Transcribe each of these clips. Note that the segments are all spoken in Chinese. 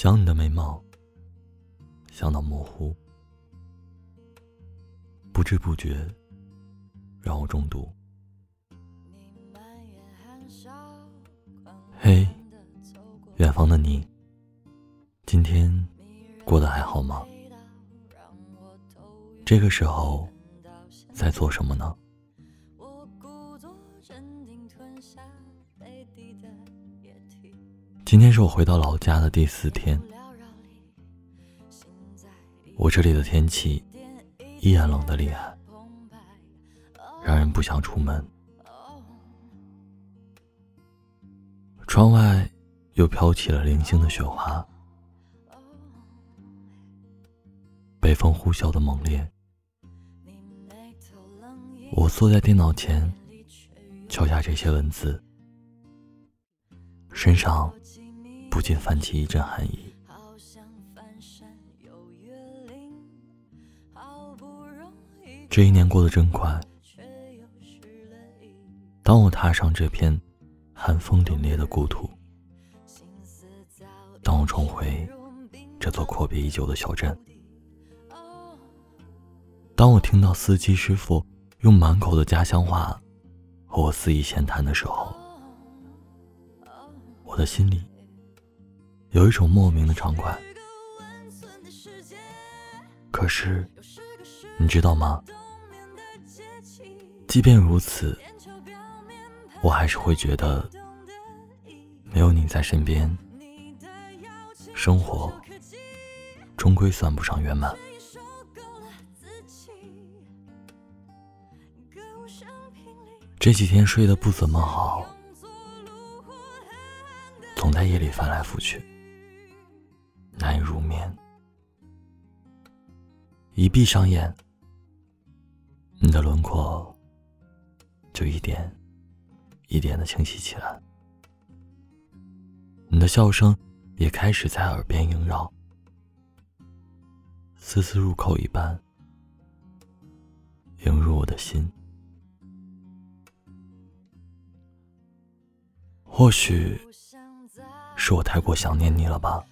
想你的美貌，想到模糊，不知不觉让我中毒。嘿，远方的你，今天过得还好吗？这个时候在做什么呢？今天是我回到老家的第四天，我这里的天气依然冷得厉害，让人不想出门。窗外又飘起了零星的雪花，北风呼啸的猛烈。我坐在电脑前，敲下这些文字，身上。不禁泛起一阵寒意。这一年过得真快。当我踏上这片寒风凛冽的故土，当我重回这座阔别已久的小镇，当我听到司机师傅用满口的家乡话和我肆意闲谈的时候，的心里。有一种莫名的畅快，可是，你知道吗？即便如此，我还是会觉得，没有你在身边，生活终归算不上圆满。这几天睡得不怎么好，在夜里翻来覆去。难以入眠，一闭上眼，你的轮廓就一点一点的清晰起来，你的笑声也开始在耳边萦绕，丝丝入扣一般，萦入我的心。或许是我太过想念你了吧。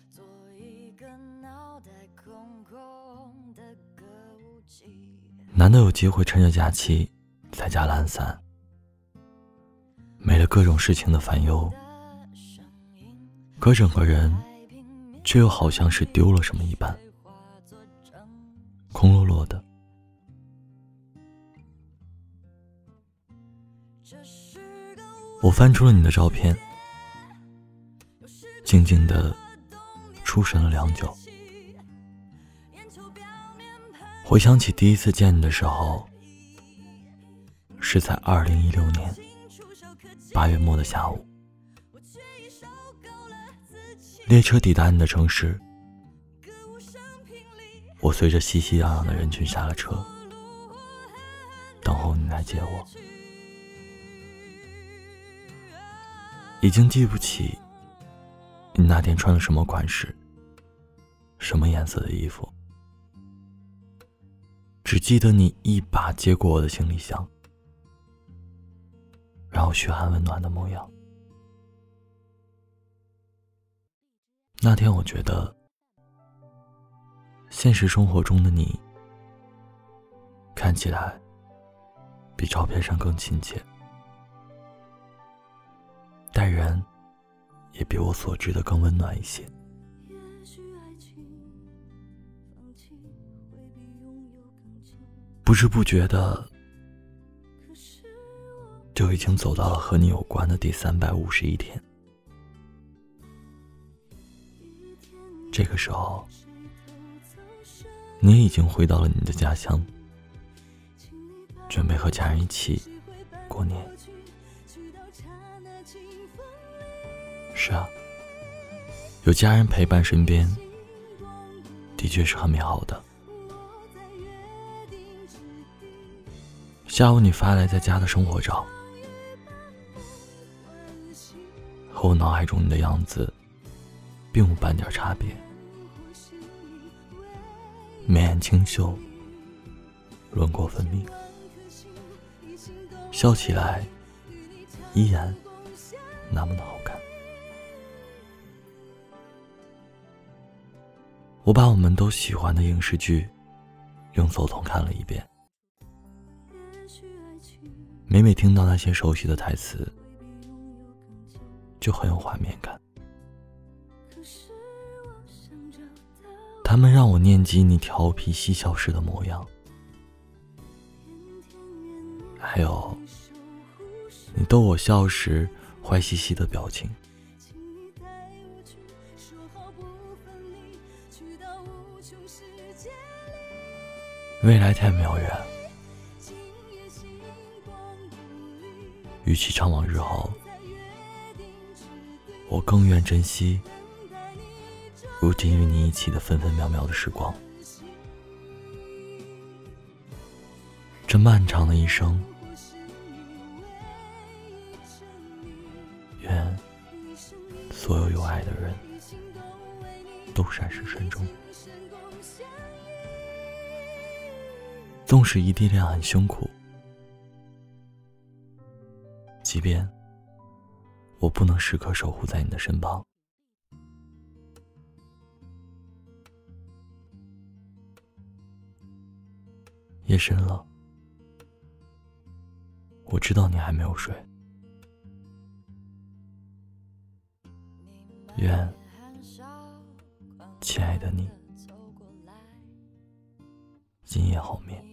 难得有机会趁着假期在家懒散，没了各种事情的烦忧，可整个人却又好像是丢了什么一般，空落落的。我翻出了你的照片，静静的出神了良久。回想起第一次见你的时候，是在二零一六年八月末的下午。列车抵达你的城市，我随着熙熙攘攘的人群下了车，等候你来接我。已经记不起你那天穿了什么款式、什么颜色的衣服。只记得你一把接过我的行李箱，然后嘘寒问暖的模样。那天我觉得，现实生活中的你看起来比照片上更亲切，待人也比我所知的更温暖一些。不知不觉的，就已经走到了和你有关的第三百五十一天。这个时候，你已经回到了你的家乡，准备和家人一起过年。是啊，有家人陪伴身边，的确是很美好的。下午你发来在家的生活照，和我脑海中你的样子，并无半点差别。眉眼清秀，轮廓分明，笑起来依然那么的好我把我们都喜欢的影视剧用走通看了一遍，每每听到那些熟悉的台词，就很有画面感。他们让我念及你调皮嬉笑时的模样，还有你逗我笑时坏兮兮的表情。未来太遥远，与其长往日后，我更愿珍惜如今与你一起的分分秒秒的时光。这漫长的一生，愿所有有爱的人都善始善终。纵使异地恋很辛苦，即便我不能时刻守护在你的身旁，夜深了，我知道你还没有睡，愿亲爱的你今夜好眠。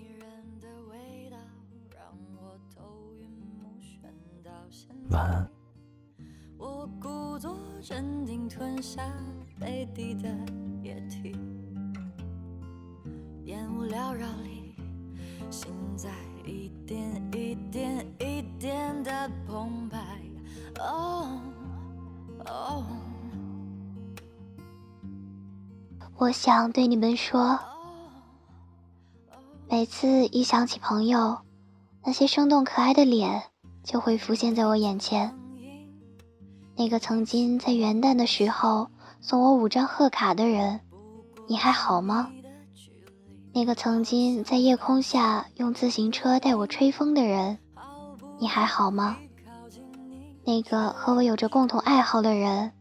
晚安。我故作镇定吞下杯底的液体，烟雾缭绕里，心在一点一点一点的澎湃。哦哦，我想对你们说，每次一想起朋友那些生动可爱的脸。就会浮现在我眼前。那个曾经在元旦的时候送我五张贺卡的人，你还好吗？那个曾经在夜空下用自行车带我吹风的人，你还好吗？那个和我有着共同爱好的人，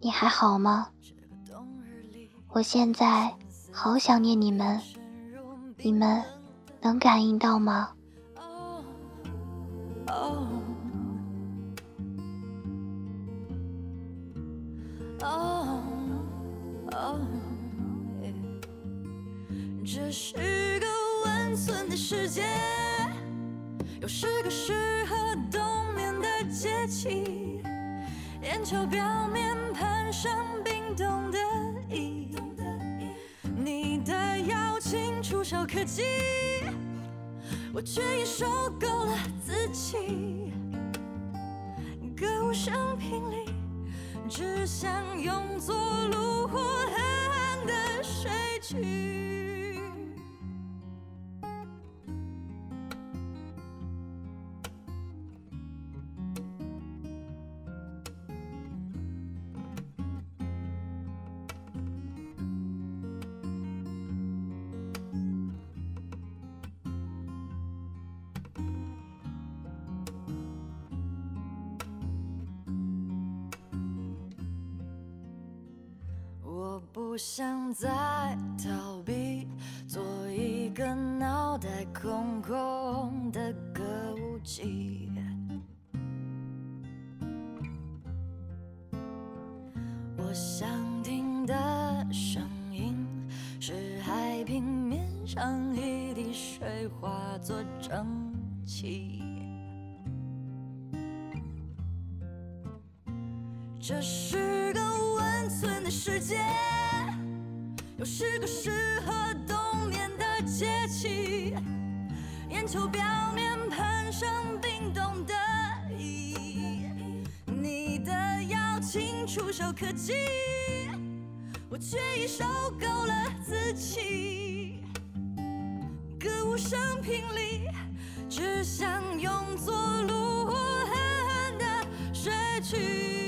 你还好吗？我现在好想念你们，你们能感应到吗？哦哦哦这是个温存的世界，又是个适合冬眠的节气。眼球表面攀上冰冻的衣，你的邀请触手可及，我却已受够了自己。歌舞升平里，只想用作炉火寒的睡去。想再逃避，做一个脑袋空空的歌舞伎。我想听的声音是海平面上一滴水化作蒸汽。这是个温存的世界。又是个适合冬眠的节气，眼球表面喷上冰冻的你。你的邀请触手可及，我却已受够了自己。歌舞升平里，只想用作炉火，狠狠的睡去。